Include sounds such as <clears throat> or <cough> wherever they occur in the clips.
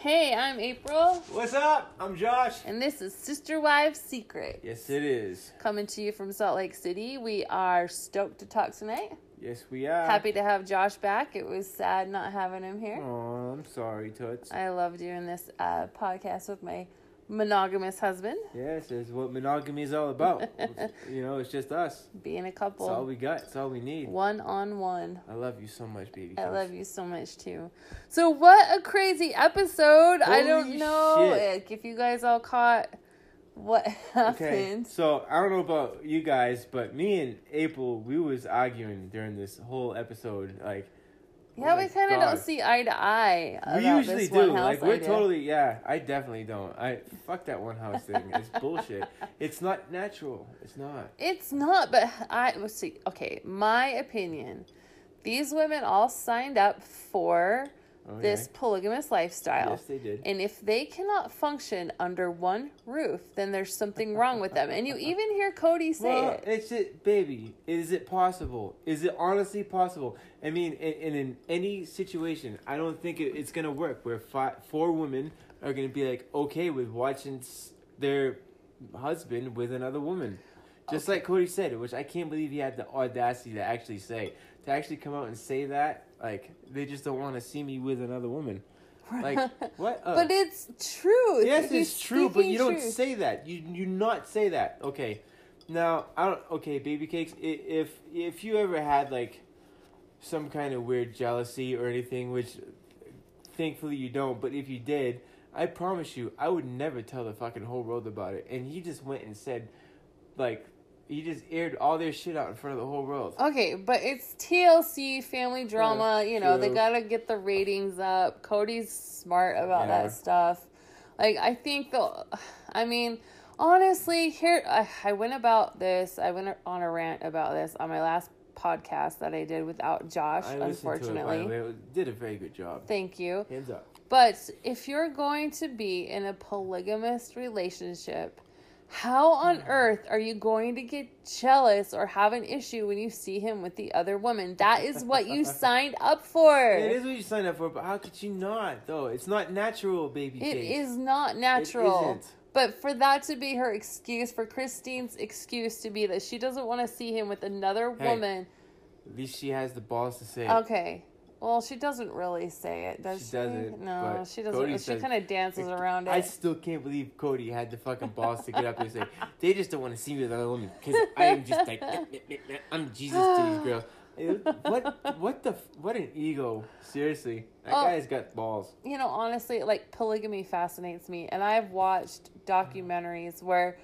Hey, I'm April, What's up? I'm Josh. and this is Sister Wives Secret. Yes, it is. Coming to you from Salt Lake City. We are stoked to talk tonight. Yes, we are. Happy to have Josh back. It was sad not having him here. Oh, I'm sorry, Toots. I love doing this uh, podcast with my monogamous husband, Yes, that's what monogamy is all about. <laughs> you know, it's just us. being a couple. It's all we got. It's all we need. one on one. I love you so much, baby. I love you so much too. So what a crazy episode! I don't know shit. like, if you guys all caught what <laughs> happened. Okay, so I don't know about you guys, but me and April, we was arguing during this whole episode. Like, Yeah, oh we kind of don't see eye to eye. We usually this do. one house Like, we're idea. totally, yeah, I definitely don't. I fuck that one house thing. It's bullshit. It's not natural. It's not. It's not, but I let's see. Okay, my opinion. These women all signed up for this polygamous lifestyle. Yes, they did. And if they cannot function under one roof, then there's something wrong with them. And you <laughs> even hear Cody say Well, it. it's it, baby. Is it possible? Is it honestly possible? I mean, in, in, in any situation, I don't think it, it's gonna work. Where five, four women are gonna be like okay with watching their husband with another woman, just like Cody said, which I can't believe he had the audacity to actually say, to actually come out and say that. Like they just don't want to see me with another woman. Like <laughs> what? Uh, but it's true. Yes, He's it's true, but you don't say that. You you not say that. Okay. Now I don't. Okay, baby cakes. If if you ever had like some kind of weird jealousy or anything, which thankfully you don't, but if you did, I promise you, I would never tell the fucking whole world about it. And he just went and said, like, he just aired all their shit out in front of the whole world. Okay, but it's TLC family drama. you know, they gotta get the ratings up. Cody's smart about Yeah. that stuff. Like, I think the, I mean, honestly, here I, I went about this. I went on a rant about this on my last podcast that I did without Josh. I listened to it, unfortunately, way. It did a very good job. thank you. Hands up. But if you're going to be in a polygamous relationship, how on earth are you going to get jealous or have an issue when you see him with the other woman? That is what you <laughs> signed up for. It is what you signed up for, but how could you not, though? It's not natural, baby It cakes. is not natural. isn't. But for that to be her excuse, for Christine's excuse to be that she doesn't want to see him with another Hey. woman. At least she has the balls to say it. Well, she doesn't really say it, does she? She doesn't, No, she doesn't. Cody she says- kind of dances around it. I still can't believe Cody had the fucking balls to get up and say, <laughs> they just don't want to see me with another woman because I am just like, I'm Jesus to these girls. <sighs> What, what the, what an ego. Seriously. That Oh. guy's got balls. you know, honestly, like polygamy fascinates me, and I've watched documentaries where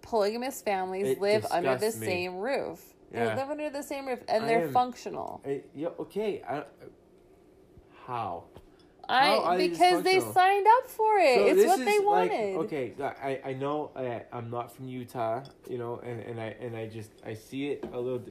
polygamous families It live under the me. same roof. yeah. They live under the same roof, and I they're am- functional. Eh, yeah, okay. I, how? I because they signed up for it. So it's what they like- wanted. okay, I I know I I'm not from Utah, you know, and, and I and I just I see it a little,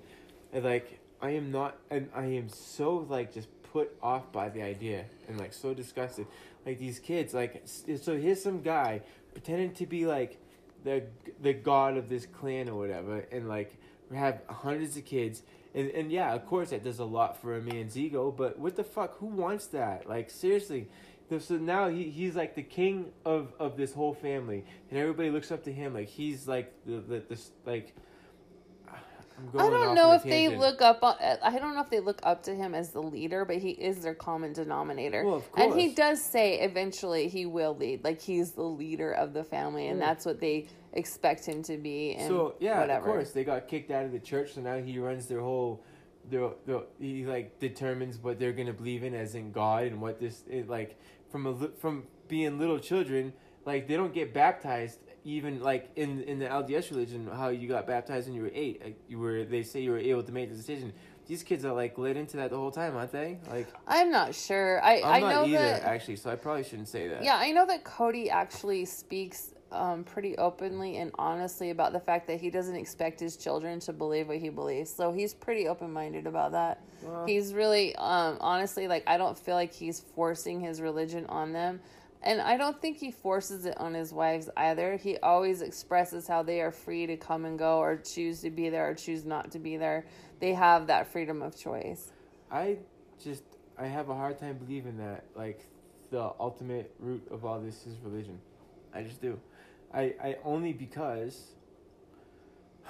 and like I am not, and I am so like just put off by the idea and like so disgusted, like these kids, like so here's some guy pretending to be like the the god of this clan or whatever, and like have hundreds of kids. And, and yeah, of course that does a lot for a man's ego, but what the fuck? Who wants that? Like seriously, so now he, he's like the king of, of this whole family, and everybody looks up to him like he's like the the this like. I'm I don't know if they look up. I don't know if they look up to him as the leader, but he is their common denominator. Well, of And he does say eventually he will lead, like he's the leader of the family, and that's what they expect him to be. And So yeah, whatever. of course they got kicked out of the church, so now he runs their whole. Their, their, he like determines what they're gonna believe in as in God and what this it, like from a from being little children like they don't get baptized even like in in the LDS religion how you got baptized when you were eight like, you were they say you were able to make the decision these kids are like led into that the whole time, aren't they? Like I'm not sure. I I'm I not know either, that actually. So I probably shouldn't say that. Yeah, I know that Cody actually speaks um, pretty openly and honestly about the fact that he doesn't expect his children to believe what he believes. So he's pretty open minded about that. Well- he's really, um, honestly, like, I don't feel like he's forcing his religion on them. And I don't think he forces it on his wives either. He always expresses how they are free to come and go or choose to be there or choose not to be there. They have that freedom of choice. I just I have a hard time believing that like the ultimate root of all this is religion. I just do. I I only because <sighs>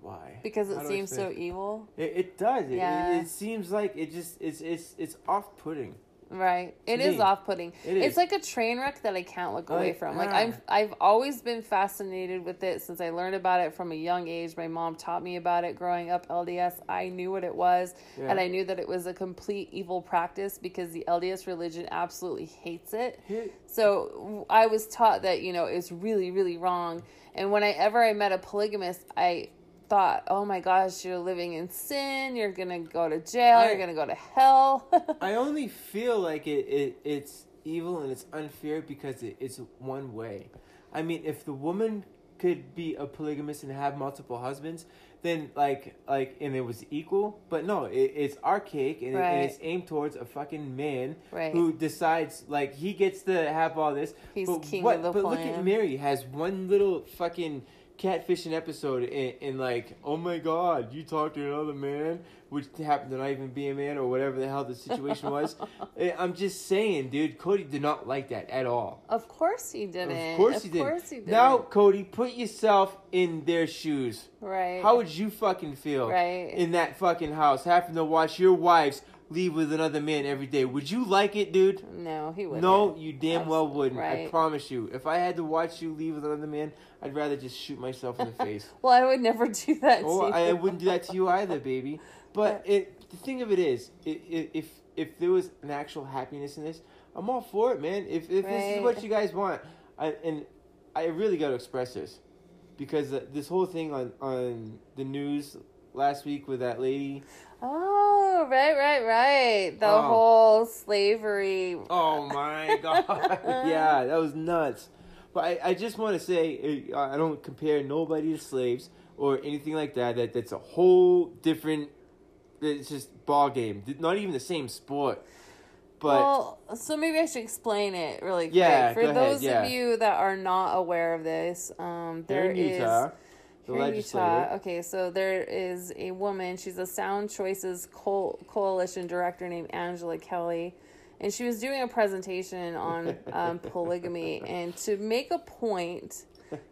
why? Because it seems so evil. It, it does. It- Yeah. It, it seems like it just it's it's it's off putting. Right. It is off putting. It It's like a train wreck that I can't look away Like, from. Like ah. I've I've always been fascinated with it since I learned about it from a young age. My mom taught me about it growing up LDS. I knew what it was and I knew that it was a complete evil practice because the LDS religion absolutely hates it. So I was taught that, you know, it's really, really wrong. And whenever I met a polygamist, I thought, oh my gosh, you're living in sin. You're to go to jail. I- you're to go to hell. <laughs> I only feel like it, it it's evil and it's unfair because it, it's one way. I mean, if the woman could be a polygamist and have multiple husbands, then like like and it was equal. But no, it, it's archaic and, it, and it's aimed towards a fucking man Right. who decides like he gets to have all this. He's but king what, of the But look at. Mary has one little fucking catfishing episode and, and like oh my god you talked to another man which happened to not even be a man or whatever the hell the situation <laughs> was Eh, i'm just saying dude cody did not like that at all Of course he didn't. of course he did course he didn't. now cody put yourself in their shoes right. how would you fucking feel Right. in that fucking house having to watch your wives leave with another man every day would you like it dude no, he wouldn't. no, you damn well wouldn't. I promise you. If I had to watch you leave with another man, I'd rather just shoot myself in the <laughs> face. Well, I would never do that Oh, to I wouldn't do that to you either, baby. But it, the thing of it is, i i if if there was an actual happiness in this, I'm all for it, man. If if this is what you guys want, I and I really got to express this because uh, this whole thing on on the news last week with that lady. Oh, right, right, right. The Oh. whole slavery. Oh my <laughs> god! yeah, that was nuts. But I, I just want to say uh, I don't compare nobody to slaves or anything like that. That that's a whole different. It's just ball game. Not even the same sport. But well, so maybe I should explain it really quick. Yeah, For go ahead, those yeah. of you that are not aware of this, um, here there in is Utah, the Here legislator. Utah, okay, so there is a woman. She's a Sound Choices Co- Coalition director named Angela Kelly, and she was doing a presentation on um, <laughs> polygamy. And to make a point,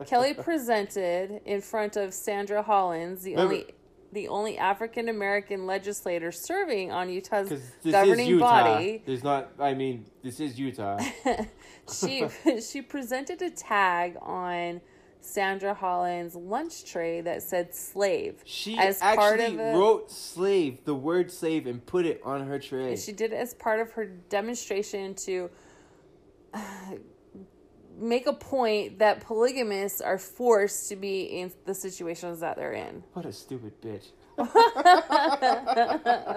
Kelly <laughs> presented in front of Sandra Hollins, the Remember- only the only African American legislator serving on Utah's governing Utah. body. There's not. I mean, this is Utah. <laughs> she she presented a tag on Sandra Hollins' lunch tray that said slave. She as part actually of a, wrote "slave," the word "slave," and put it on her tray. She did it as part of her demonstration to uh, make a point that polygamists are forced to be in the situations that they're in. what a stupid bitch.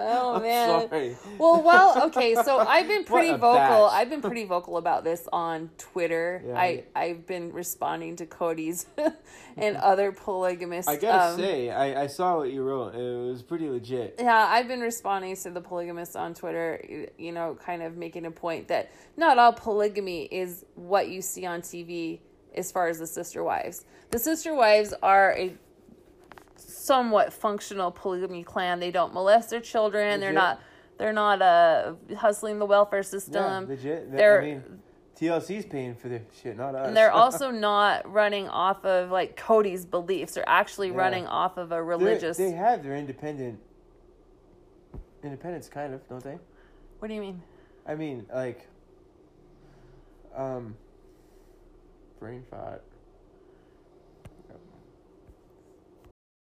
Oh man. sorry. Well, well, okay. So <laughs> I've been pretty vocal. batch. I've been pretty vocal about this on Twitter. Yeah. I I've been responding to Cody's <laughs> and other polygamists. I gotta um, say, I, I saw what you wrote, it was pretty legit. Yeah, I've been responding to the polygamists on Twitter, you know, kind of making a point that not all polygamy is what you see on TV as far as the sister wives. The sister wives are a somewhat functional polygamy clan. They don't molest their children. They're not they're not uh hustling the welfare system. yeah, legit. They're I mean, TLC's paying for their shit, not us. and they're <laughs> also not running off of like Cody's beliefs. They're actually Yeah. running off of a They're- religious. They have their independent independence, kind of, don't they? what do you mean? I mean, like, um, brain fart.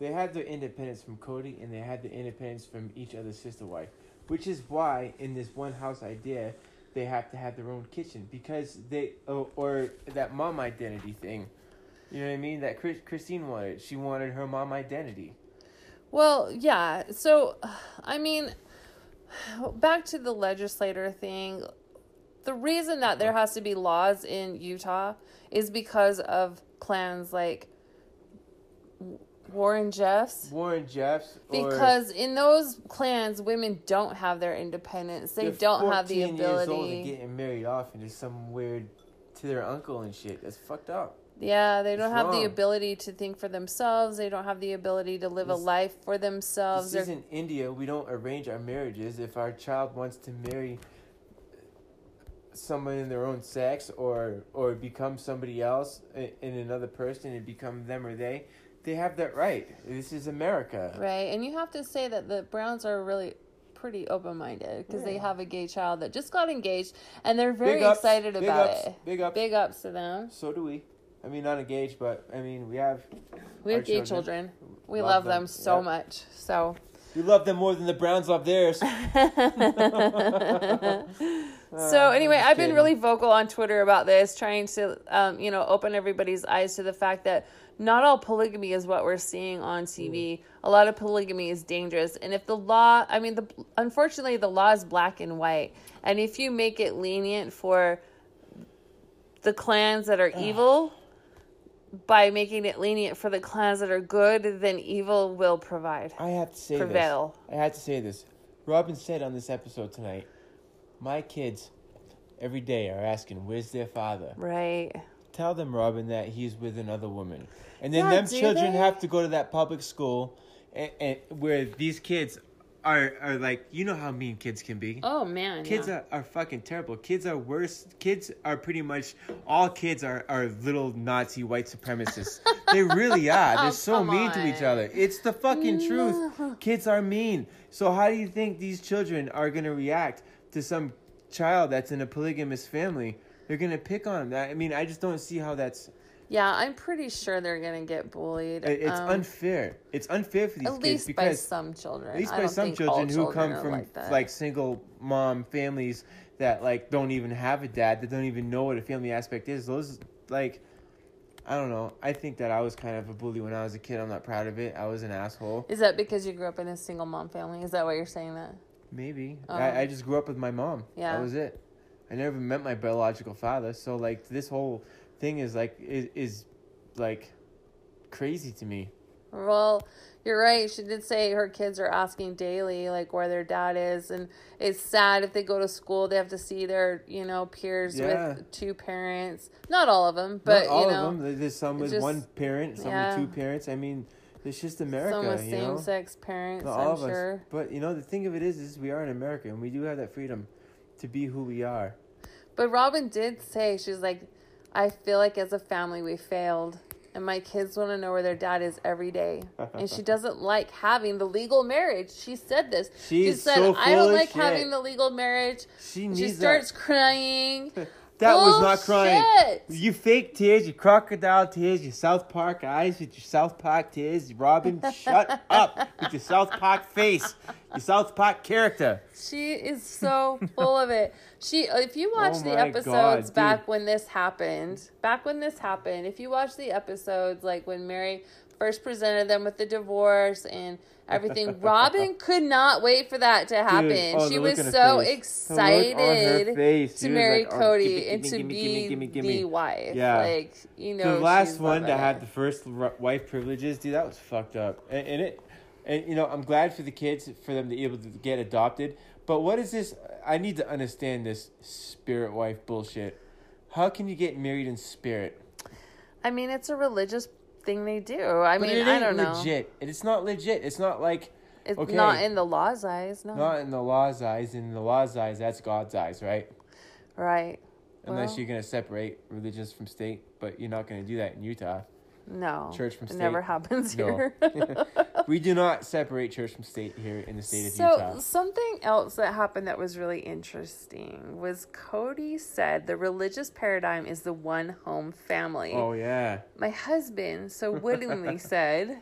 They had their independence from Cody, and they had their independence from each other's sister wife, which is why in this one house idea, they have to have their own kitchen because they or, or that mom identity thing. You know what I mean? That Chris, Christine wanted. She wanted her mom identity. Well, yeah. So, I mean, back to the legislator thing. The reason that there has to be laws in Utah is because of clans like Warren Jeffs. Warren Jeffs. Because in those clans, women don't have their independence. They don't have the 14 years old and getting married off into some weird to their uncle and shit. That's fucked up. Yeah, they don't It's have the ability to think for themselves. They don't have the ability to live a life for themselves. This They're- isn't India. We don't arrange our marriages. If our child wants to marry someone in their own sex or or become somebody else i- in another person and become them or they, they have that right. This is America. Right, and you have to say that the Browns are really pretty open minded because they have a gay child that just got engaged and they're very ups, excited about ups, it. Big ups. Big ups to them. So do we. I mean, not engaged, but I mean, we have. We have gay children. We love, Love them, them, so yep. much. So, We love them more than the Browns love theirs. <laughs> <laughs> so Uh, anyway, I've been really vocal on Twitter about this, trying to, um, you know, open everybody's eyes to the fact that not all polygamy is what we're seeing on mm. TV. A lot of polygamy is dangerous, and if the law, I mean, the unfortunately the law is black and white, and if you make it lenient for the clans that are evil by making it lenient for the clans that are good, then evil will provide. I have to say Prevail. this. I have to say this. Robin said on this episode tonight, my kids every day are asking, "Where's their father?" Right. Tell them, Robin, that he's with another woman, and then Yeah, them children they? have to go to that public school, and, and where these kids are are like, you know how mean kids can be. Oh man. Kids yeah. are, are fucking terrible. Kids are worse. Kids are pretty much all kids are, are little Nazi white supremacists. <laughs> they really are. They're oh, so Oh, come mean to each other. It's the fucking truth. Kids are mean. So how do you think these children are gonna react to some child that's in a polygamous family? They're gonna pick on them. I mean, I just don't see how that's. Yeah, I'm pretty sure they're gonna get bullied. It's um, unfair. It's unfair for these at kids least by because some children. At least by some children who come from like, like single mom families that like don't even have a dad that don't even know what a family aspect is. Those like I don't know. I think that I was kind of a bully when I was a kid. I'm not proud of it. I was an asshole. Is that because you grew up in a single mom family? Is that why you're saying that? Maybe. Oh. I, I just grew up with my mom. Yeah. That was it. I never met my biological father. So like this whole thing is like is, is like crazy to me. Well, you're right. She did say her kids are asking daily, like where their dad is, and it's sad if they go to school, they have to see their, you know, peers Yeah. with two parents. Not all of them, but Not all you know, of them. There's some with just- one parent, some yeah. with two parents. I mean, it's just America. some with same-sex parents. Not I'm all of sure. us. But you know, the thing of it is, is we are in America, and we do have that freedom to be who we are. But Robin did say she's like, I feel like as a family we failed, and my kids want to know where their dad is every day, and she <laughs> doesn't like having the legal marriage. She said this. she said, so I don't like shit. having the legal marriage. She she starts that. crying. <laughs> That was not crying. Bullshit. You fake tears, your crocodile tears, your South Park eyes with your South Park tears. Robin, <laughs> shut up with your South Park face, your South Park character. She is so full of it. She, if you oh watch Oh the episodes God, back when this happened, back when this happened, if you watch the episodes like when Mary first presented them with the divorce and everything, <laughs> Robin could not wait for that to happen. oh, she was look on her so face. The look on her excited face. to She marry like, oh, Cody gimme, and gimme, to gimme, be gimme, gimme, the wife. Yeah. like you know, the last one that had the first r- wife privileges, dude, that was fucked up. And, and it, and you know, I'm glad for the kids for them to be able to get adopted. But what is this? I need to understand this spirit wife bullshit. How can you get married in spirit? I mean, it's a religious thing they do. I But mean, it I don't know. legit. It's not legit. It's not like It's okay, not in the law's eyes, no. not in the law's eyes. In the law's eyes, that's God's eyes, right? right. Unless Well. you're gonna separate religions from state, but you're not gonna do that in Utah. No. Church from It never state? happens No. <laughs> <laughs> <laughs> we do not separate church from state here in the state of so Utah. something else that happened that was really interesting was Cody said the religious paradigm is the one home family. Oh yeah. My husband so <laughs> wittingly said,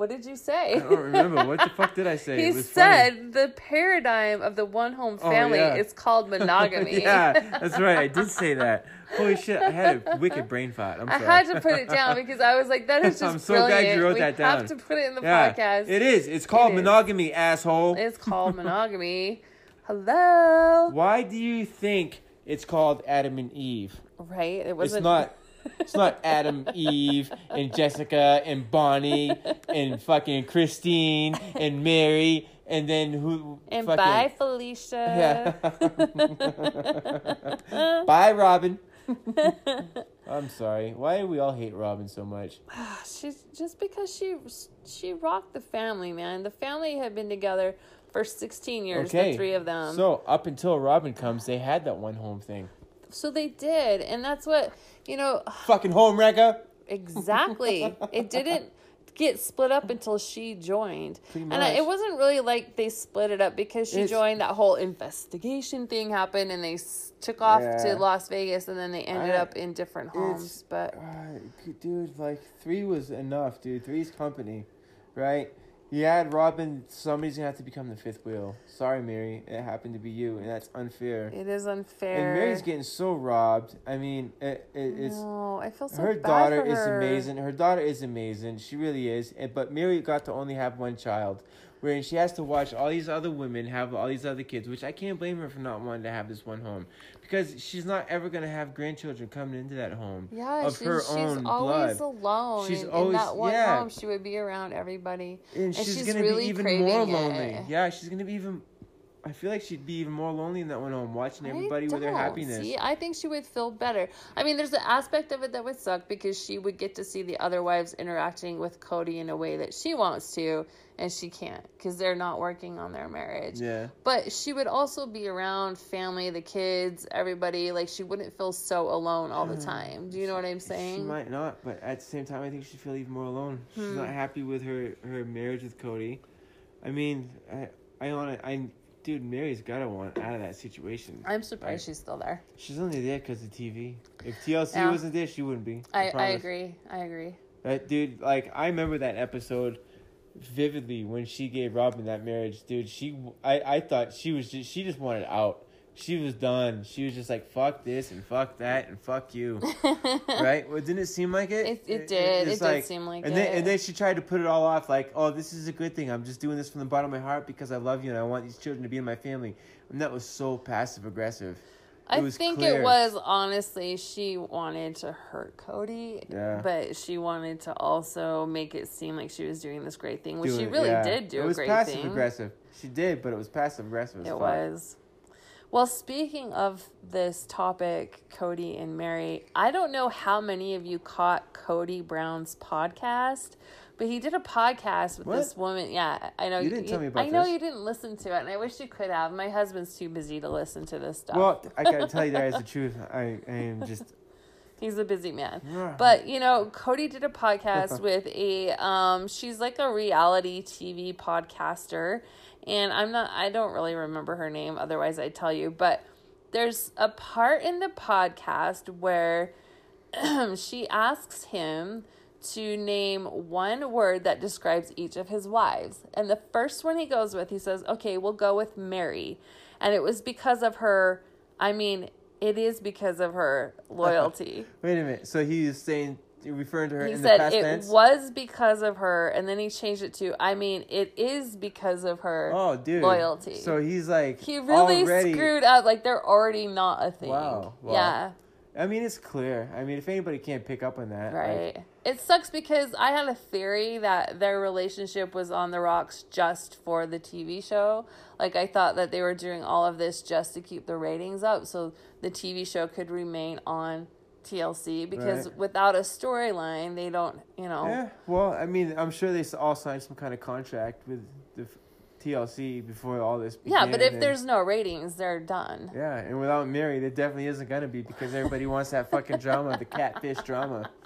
"What did you say?" I don't remember what the <laughs> fuck did I say. He it was funny. said the paradigm of the one home Oh, family yeah. is called <laughs> monogamy. yeah, that's right. I did say that. Holy shit! I had a wicked brain fart. I'm sorry. I had to put it down because I was like, that is <laughs> just I'm so glad brilliant. you wrote we that have to put it in the yeah, podcast. it is. It's called is. monogamy, asshole. It's called monogamy. Hello. Why do you think it's called Adam and Eve? Right? It wasn't not. It's not Adam, Eve, and Jessica, and Bonnie, and fucking Christine, and Mary, and then who? And fucking, bye, Felicia. Yeah. <laughs> Bye, Robin. <laughs> I'm sorry. Why do we all hate Robin so much? <sighs> She's just because she she rocked the family, man. The family had been together for 16 years, Okay. the three of them. So up until Robin comes, they had that one home thing. So they did, and that's what you know. <sighs> Fucking home wrecker. Exactly. it didn't get split up until she joined. And I, it wasn't really like they split it up because she It's- joined that whole investigation thing happened and they s- took off Yeah. to Las Vegas and then they ended I- up in different homes. But Uh, dude, like three was enough, dude. Three's company, right? Had Robin. Somebody's gonna have to become the fifth wheel. Sorry, Mary. It happened to be you, and that's unfair. it is unfair. And Mary's getting so robbed. I mean, it, it, it's no, I feel so her bad daughter for is her. amazing. Her daughter is amazing. She really is. And, but Mary got to only have one child, wherein she has to watch all these other women have all these other kids, which I can't blame her for not wanting to have this one home, because she's not ever gonna have grandchildren coming into that home Yeah, of she's, her she's own always blood. alone. She's in, in that one yeah. home, she would be around everybody. and she's, she's gonna really be even more it. lonely. Yeah, she's gonna be even. I feel like she'd be even more lonely in that one home, watching everybody with their happiness. See, I think she would feel better. I mean, there's an aspect of it that would suck because she would get to see the other wives interacting with Cody in a way that she wants to, and she can't because they're not working on their marriage. Yeah. But she would also be around family, the kids, everybody. Like she wouldn't feel so alone all the time. Do you know what I'm saying? She might not, but at the same time, I think she'd feel even more alone. She's Hmm. not happy with her her marriage with Cody. I mean, I I want to I dude, Mary's gotta want out of that situation. I'm surprised I- she's still there. She's only there because of TV. If TLC Yeah. wasn't there, she wouldn't be. I, I promise. agree. I agree. That dude, like, I remember that episode vividly when she gave Robin that marriage. Dude, she, I, I thought she was just, she just wanted out. She was done. She was just like, fuck this and fuck that and fuck you. <laughs> right? Well, didn't it seem like it? It- it did. it's It did seem like and Then, it. and then she tried to put it all off like, oh, this is a good thing. I'm just doing this from the bottom of my heart because I love you and I want these children to be in my family. And that was so passive aggressive. I think clear. it was honestly she wanted to hurt Cody, Yeah. but she wanted to also make it seem like she was doing this great thing, which Do she really yeah. did do It was passive thing. aggressive. She did, but it was passive aggressive. as It fuck. was. Well, speaking of this topic, Cody and Mary, I don't know how many of you caught Cody Brown's podcast, but he did a podcast with What? this woman. Yeah, I know You didn't tell me about I know this. you didn't listen to it, and I wish you could have. My husband's too busy to listen to this stuff. Well, I gotta tell you guys the <laughs> truth. I, I am just He's a busy man. Yeah. But, you know, Cody did a podcast <laughs> with a um she's like a reality TV podcaster and I'm not I don't really remember her name otherwise I'd tell you, but there's a part in the podcast where <clears throat> she asks him to name one word that describes each of his wives. And the first one he goes with, he says, "Okay, we'll go with Mary." And it was because of her I mean, it is because of her <laughs> loyalty. wait a minute. So he is saying referring to her He in said the past it tense. was because of her, and then he changed it to, I mean, it is because of her oh, dude. loyalty. So he's like he really already, screwed up. Like they're already not a thing. Wow, wow. Yeah, I mean, it's clear. I mean, if anybody can't pick up on that, like, right. it sucks because I had a theory that their relationship was on the rocks just for the TV show. Like I thought that they were doing all of this just to keep the ratings up, so the TV show could remain on TLC. Because Right. without a storyline, they don't. You know. yeah. Well, I mean, I'm sure they all signed some kind of contract with the TLC before all this. Yeah, but if there's no ratings, they're done. yeah, and without Mary, there definitely isn't gonna be because everybody wants that fucking drama, the catfish drama. <laughs>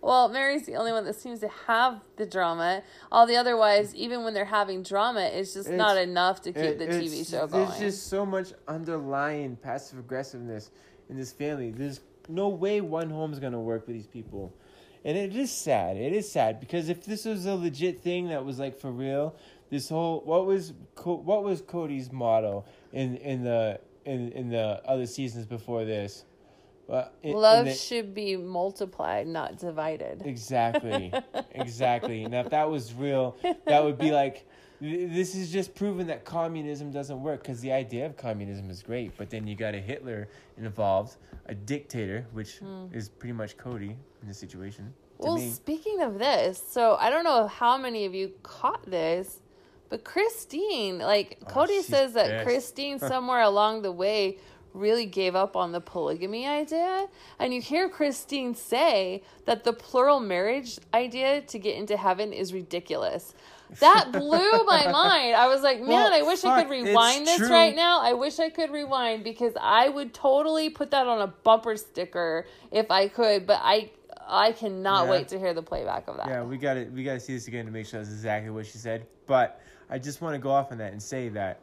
Well, Mary's the only one that seems to have the drama. All the other wives, even when they're having drama, it's just not enough to keep It- the TV show going. There's just so much underlying passive aggressiveness in this family. There's no way one home's gonna work with these people, and it is sad. It is sad because if this was a legit thing that was like for real, this whole what was what was Cody's motto in in the in in the other seasons before this? Well, in- in Love the- should be multiplied, not divided. Exactly. <laughs> exactly. Now, if that was real, that would be like, this is just proving that communism doesn't work because the idea of communism is great, but then you got a Hitler involved, a dictator, which hmm. is pretty much Cody in this situation. Well, me. speaking of this, so I don't know how many of you caught this, but Christine, like oh, Cody Oh, she's says that. Christine <laughs> somewhere along the way really gave up on the polygamy idea. And you hear Christine say that the plural marriage idea to get into heaven is ridiculous. That blew my mind. I was like, <laughs> man, Well, I wish I could rewind this true. right now. I wish I could rewind because I would totally put that on a bumper sticker if I could, but I I cannot Yeah. wait to hear the playback of that. Yeah, we got to we got to see this again to make sure that's exactly what she said. But I just want to go off on that and say that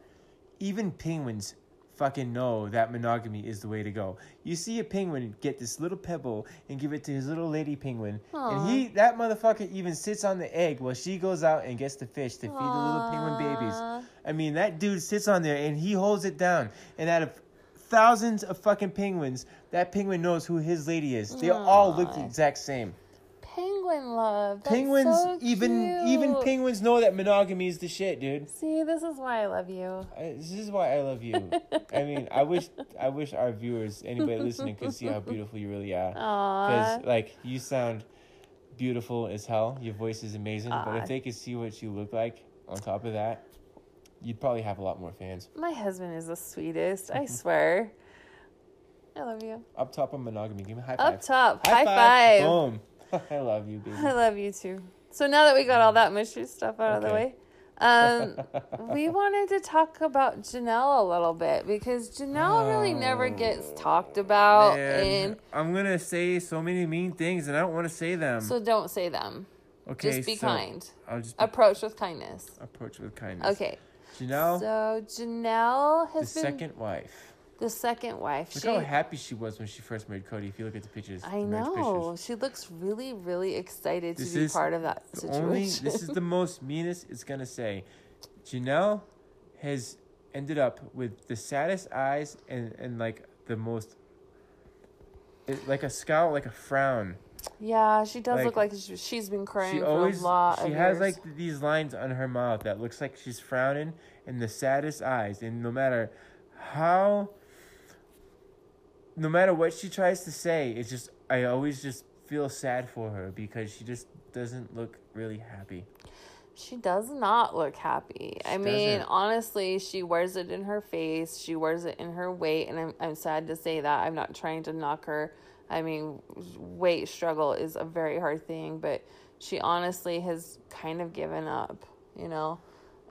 even penguins fucking know that monogamy is the way to go. You see a penguin get this little pebble and give it to his little lady penguin, and he that motherfucker even sits on the egg while she goes out and gets the fish to feed the little penguin babies. I mean, that dude sits on there and he holds it down, and out of thousands of fucking penguins, that penguin knows who his lady is. They all look the exact same Penguin love. That's penguins so even even penguins know that monogamy is the shit dude See, this is why I love you. I, this is why i love you i mean i wish i wish our viewers anybody listening could see how beautiful you really are <laughs> because like you sound beautiful as hell your voice is amazing but if they could see what you look like on top of that you'd probably have a lot more fans My husband is the sweetest. I <laughs> swear. I love you. up top of monogamy give me a high five Up top. High, five. boom <laughs> i love you baby I love you too. So now that we got all that mystery stuff out of the way, um, <laughs> we wanted to talk about Janelle a little bit because Janelle really never gets talked about, Man, and i'm gonna say so many mean things and i don't want to say them so don't say them. okay Just be so kind. i'll just Approach with kindness. approach with kindness. Okay. Janelle, So Janelle the has been second wife. The second wife. Look she, how happy she was when she first married Cody. If you look at the pictures, I the know pictures. she looks really, really excited This to be part of that situation. only. This is the most meanest it's gonna say. Janelle has ended up with the saddest eyes and and like the most. It, like a scowl, like a frown. yeah, she does look like, like she, she's been crying She for a lot she has years. like these lines on her mouth that looks like she's frowning and the saddest eyes and no matter how no matter what she tries to say it's just I always just feel sad for her because she just doesn't look really happy. She does not look happy. I mean, doesn't. honestly, she wears it in her face. She wears it in her weight, and I'm I'm sad to say that. I'm not trying to knock her. I mean, weight struggle is a very hard thing, but she honestly has kind of given up, you know.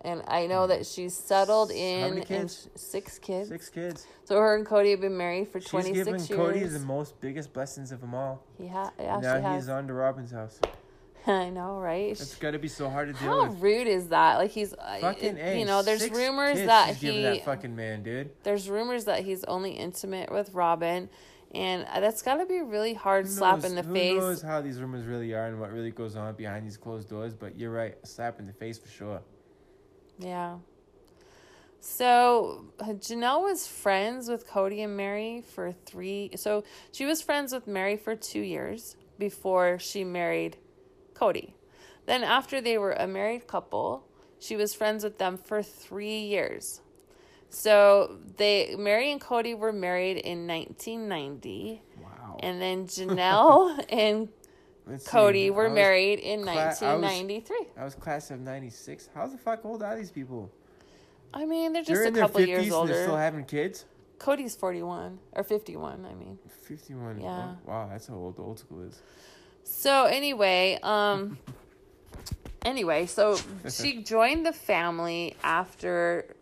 And I know that she's settled in many kids? six kids. Six kids. So her and Cody have been married for She's 26 given years. Cody the most biggest blessings of them all. He ha- yeah, now she has. he's on to Robin's house. <laughs> I know, right? It's got to be so hard to deal How with. rude is that? Like he's, uh, Fucking it- A, you know, there's six rumors that she's he, that fucking man, dude. there's rumors that he's only intimate with Robin, and uh, that's got to be a really hard Who slap in the face. who knows how these rumors really are and what really goes on behind these closed doors? But you're right, slap in the face for sure. Yeah. So Janelle was friends with Cody and Mary for three. So she was friends with Mary for two years before she married Cody. Then, after they were a married couple, she was friends with them for three years. So they Mary and Cody were married in 1990, Wow. and then Janelle <laughs> and Let's Cody I were married in cla- I was- 1993. I was class of '96. How the fuck old are these people? I mean, they're They're just a in their couple 50s years older. they're still having kids. Cody's 41 or 51, I mean. 51. Yeah. Oh, wow, that's how old the old school is. So anyway, um <laughs> anyway, so she <laughs> joined the family after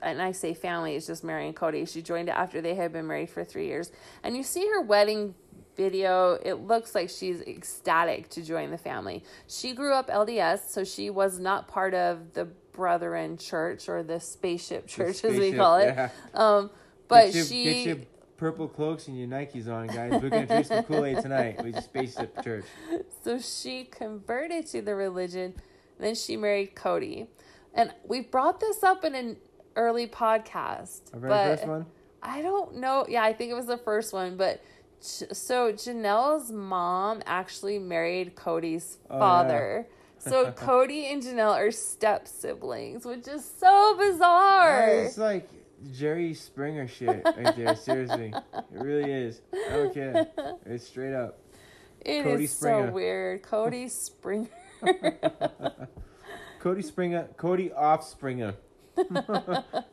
and I say family, it's just Mary and Cody. She joined it after they had been married for 3 years. And you see her wedding video. It looks like she's ecstatic to join the family. She grew up LDS, so she was not part of the Brethren Church or the Spaceship Church, as we call it. yeah. Um, but your, she get your purple cloaks and your Nikes on, guys. We're gonna drink some Kool Aid tonight with Spaceship Church. <laughs> So she converted to the religion, then she married Cody. And we brought this up in an early podcast. Our very but first one. I don't know. Yeah, I think it was the first one. But so Janelle's mom actually married Cody's Oh, yeah. father. So <laughs> Cody and Janelle are step siblings, which is so bizarre. It's like Jerry Springer shit right there. <laughs> Seriously, it really is. I don't care. It's straight up. It is Cody Springer. so weird. Cody <laughs> Springer. Cody Springer. Cody Offspringer.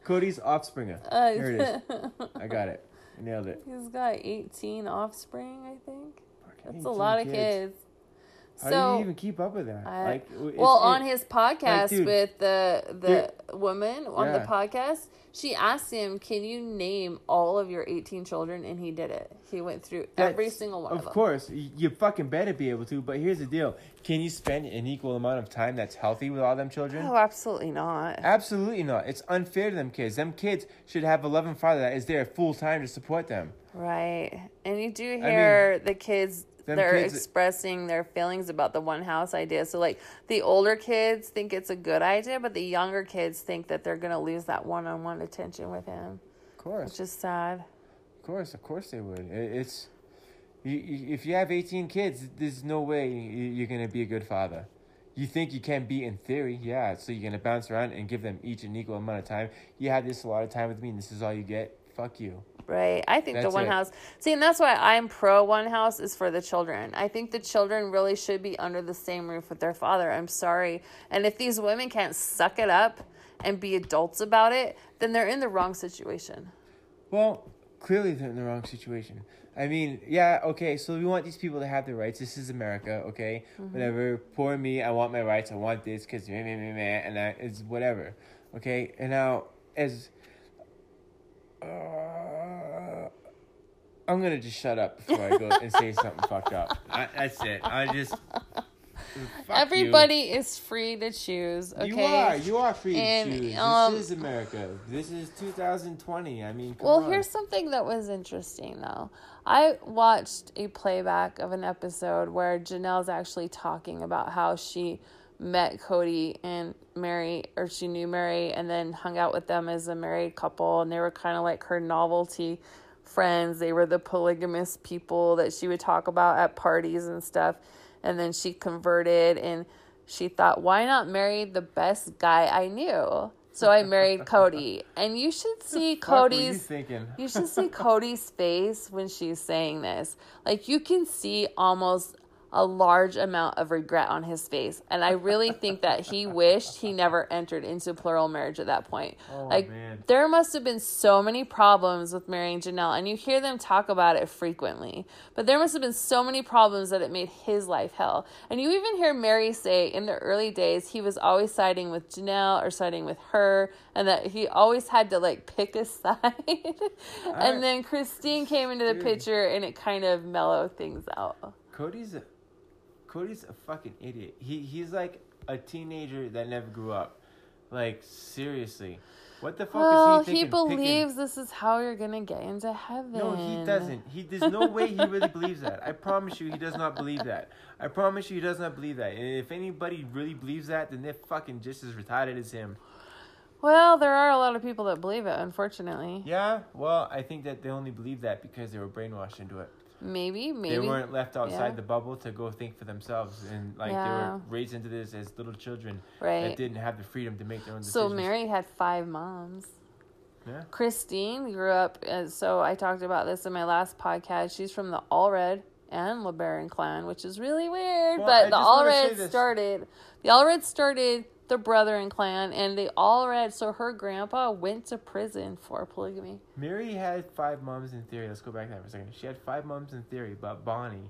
Cody's Offspringer. Uh, Here it is. I got it. Nailed it. He's got 18 offspring, I think. That's a 18 lot of kids. How so, do you even keep up with that? I- like, well, it's- on it- his podcast dude, with the the woman on the podcast, she asked him, "Can you name all of your 18 children?" And he did it. He went through every single one Of them. of, course, you fucking better be able to. But here's the deal: Can you spend an equal amount of time that's healthy with all them children? Oh, absolutely not. Absolutely not. It's unfair to them kids. Them kids should have a loving father that is there full time to support them. Right. And you do hear the kids them they're kids- expressing their feelings about the one house idea. So like the older kids think it's a good idea, but the younger kids think that they're going to lose that one-on-one attention with him, Of course, which is sad. of course, of course they would. It's if you have eighteen kids, there's no way you- you're gonna be a good father. You think you can be in theory, yeah. So you're gonna bounce around and give them each an equal amount of time. You had this a lot of time with me, and this is all you get. Fuck you. Right. I think the one it. house. See, and that's why I'm pro one house is for the children. I think the children really should be under the same roof with their father. I'm sorry. And if these women can't suck it up and be adults about it, then they're in the wrong situation. Well, clearly they're in the wrong situation. I mean, yeah, okay, so we want these people to have their rights. This is America, okay? Whatever. Poor me, I want my rights. I want this because meh, meh, meh, meh, and I, it's whatever, okay? And now, as. Uh, I'm gonna just shut up before I go and say something fucked up. <laughs> I, that's it. I just. fuck you. Everybody is free to choose. Okay. You are. You are free And, to choose. um, this is America. This is 2020. I mean, come Well, on. here's something that was interesting though. I watched a playback of an episode where Janelle's actually talking about how she met Cody and Mary, or she knew Mary, and then hung out with them as a married couple, and they were kind of like her novelty friends. They were the polygamous people that she would talk about at parties and stuff. And then she converted and she thought, why not marry the best guy I knew? So I married <laughs> Cody. And you should see you Cody's thinking? you should see Cody's face when she's saying this. Like you can see almost a large amount of regret on his face. And I really think that he <laughs> wished he never entered into plural marriage at that point. Oh, like man. there must have been so many problems with marrying Janelle and you hear them talk about it frequently. But there must have been so many problems that it made his life hell. And you even hear Mary say in the early days he was always siding with Janelle or siding with her and that he always had to like pick a <laughs> side. and then Christine came into the Dude. picture and it kind of mellowed things out. Cody's a Cody's a fucking idiot. He he's like a teenager that never grew up. Like seriously, what the fuck Well, is he he thinking? picking- believes this is how you're gonna get into heaven. No, he doesn't. He there's no way he really believes that. I promise you, he does not believe that. I promise you, he does not believe that. And if anybody really believes that, then they're fucking just as retarded as him. Well, there are a lot of people that believe it, unfortunately. Yeah. Well, I think that they only believe that because they were brainwashed into it. Maybe, maybe. They weren't left outside Yeah. the bubble to go think for themselves, and like they Yeah. were raised into this as little children Right. that didn't have the freedom to make their own Decisions. So. Mary had five moms. Yeah. Christine grew up, so I talked about this in my last podcast. She's from the Allred and LeBaron clan, which is really weird. Well, I but the just wanna Allred started, the Allred started the Brethren clan, and they all read. so her grandpa went to prison for polygamy. Mary had five moms in theory. Let's go back there for a second. She had five moms in theory, but Bonnie.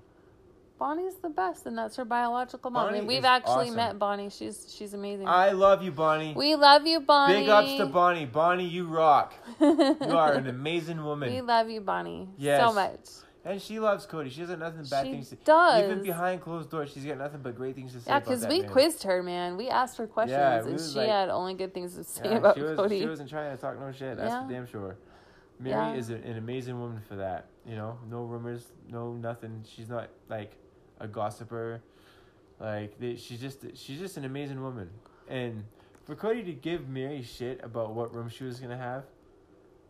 Bonnie's the best, and that's her biological mom. Bonnie And we've actually awesome. met Bonnie. She's she's amazing. I love you, Bonnie. we love you, Bonnie. Big ups to Bonnie. Bonnie, you rock. you are an <laughs> amazing woman. We love you, Bonnie, Yes. so much. And she loves Cody. She has nothing bad She things to does. Even behind closed doors, she's got nothing but great things to say. Yeah, because we man. quizzed her, man. We asked her questions, Yeah, and she like- had only good things to say Yeah, about she was, Cody. She wasn't trying to talk no shit. That's Yeah. for damn sure. Mary is a, an amazing woman for that. You know, no rumors, no nothing. She's not like a gossiper. Like they, she's just she's just an amazing woman. And for Cody to give Mary shit about what room she was gonna have,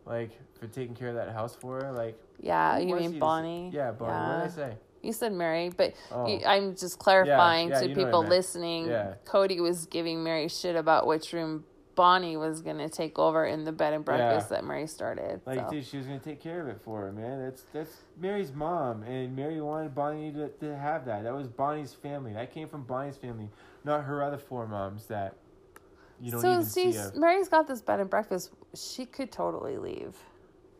like for taking care of that house for her, like yeah, you mean to Bonnie? Yeah, Bonnie. What did I say? You said Meri, but Oh. you, I'm just clarifying yeah, to what I people listening. Yeah. Kody was giving Meri shit about which room Bonnie was gonna take over in the bed and breakfast Yeah. that Meri started. Like, so. dude, she was gonna take care of it for her, man. That's that's Meri's mom, and Meri wanted Bonnie to, to have that. That was Bonnie's family. That came from Bonnie's family, not her other four moms that you don't so even see, see. Meri's got this bed and breakfast. She could totally leave.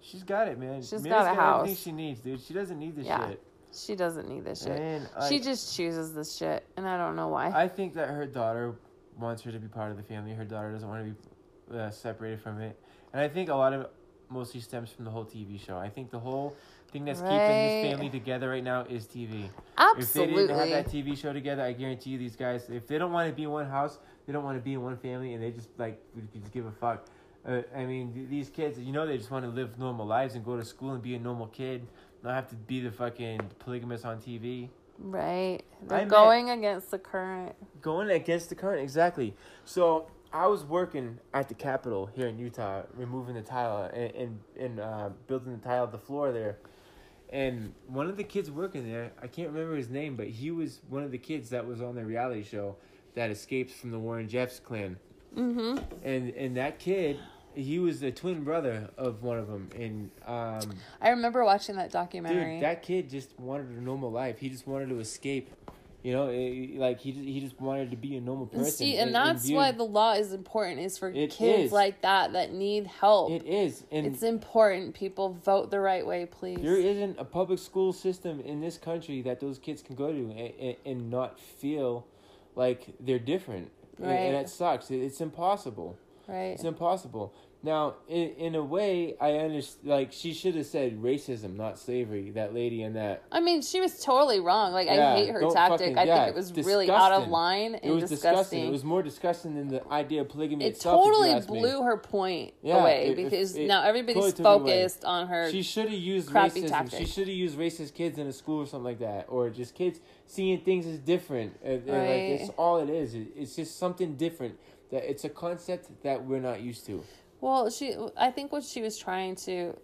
She's got it, man. She's Meri's got a everything house. she needs, dude. She doesn't need this Yeah. shit. She doesn't need this shit. She I- just chooses this shit, and I don't know why. I think that her daughter wants her to be part of the family. Her daughter doesn't want to be uh, separated from it, and I think a lot of it mostly stems from the whole TV show. I think the whole thing that's keeping this family together right now is TV. Absolutely. If they didn't have that TV show together, I guarantee you these guys, if they don't want to be in one house, they don't want to be in one family, and they just like just give a fuck. Uh, I mean, these kids, you know, they just want to live normal lives and go to school and be a normal kid, not have to be the fucking polygamist on TV. right. They're I met- going against the current. Going against the current, exactly. So I was working at the Capitol here in Utah, removing the tile and and, and uh, building the tile of the floor there. And one of the kids working there, I can't remember his name, but he was one of the kids that was on the reality show that escapes from the Warren Jeffs clan. Mm-hmm. And and that kid, he was the twin brother of one of them. And um, I remember watching that documentary. Dude, that kid just wanted a normal life. He just wanted to escape. You know, eh, like he just, he just wanted to be a normal person. And See, and that's viewed- why the law is important. Is for It kids is. like that that need help. it is, and it's important. People vote the right way, please. there isn't a public school system in this country that those kids can go to and, and, and not feel like they're different. And- Right. And, it sucks. It's impossible. right. It's impossible. Now, in, in a way, I understand. Like she should have said racism, not slavery. That lady and that I mean, she was totally wrong. Like Yeah, I hate her tactic. fucking- I yeah, think it was really out of line and it was disgusting. disgusting. It was more disgusting than the idea of polygamy It itself. totally ask me. blew her point Yeah, away it- because it now everybody's totally took it away. focused on her. She should have used crappy racism. tactic. She should have used racist kids in a school or something like that, or just kids seeing things as different. Uh, uh, Like Right. it's all it is. It- It's just something different. That it's a concept that we're not used to. Well, she I think what she was trying to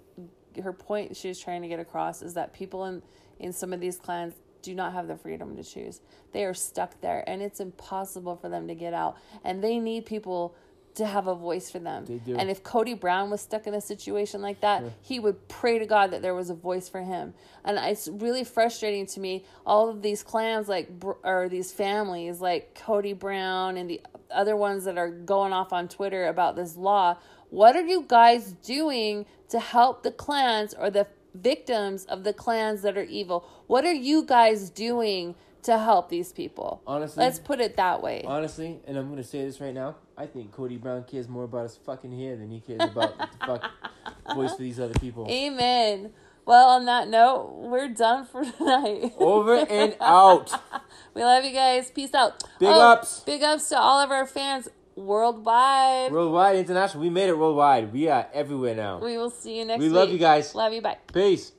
her point she was trying to get across is that people in in some of these clans do not have the freedom to choose. They are stuck there and it's impossible for them to get out and they need people to have a voice for them. They do. And if Kody Brown was stuck in a situation like that, he would pray to God that there was a voice for him. And it's really frustrating to me all of these clans like or these families like Kody Brown and the other ones that are going off on Twitter about this law. What are you guys doing to help the clans or the victims of the clans that are evil? What are you guys doing to help these people? Honestly- let's put it that way. Honestly, and I'm gonna say this right now. I think Kody Brown cares more about his fucking hair than he cares about the <laughs> fuck voice for these other people. Amen. Well, on that note, we're done for <laughs> tonight. Over and <laughs> out. we love you guys. Peace out. Big Oh, ups. Big ups to all of our fans worldwide. Worldwide, international. We made it worldwide. We are everywhere now. we will see you next We week. love you guys. Love you. Bye. Peace.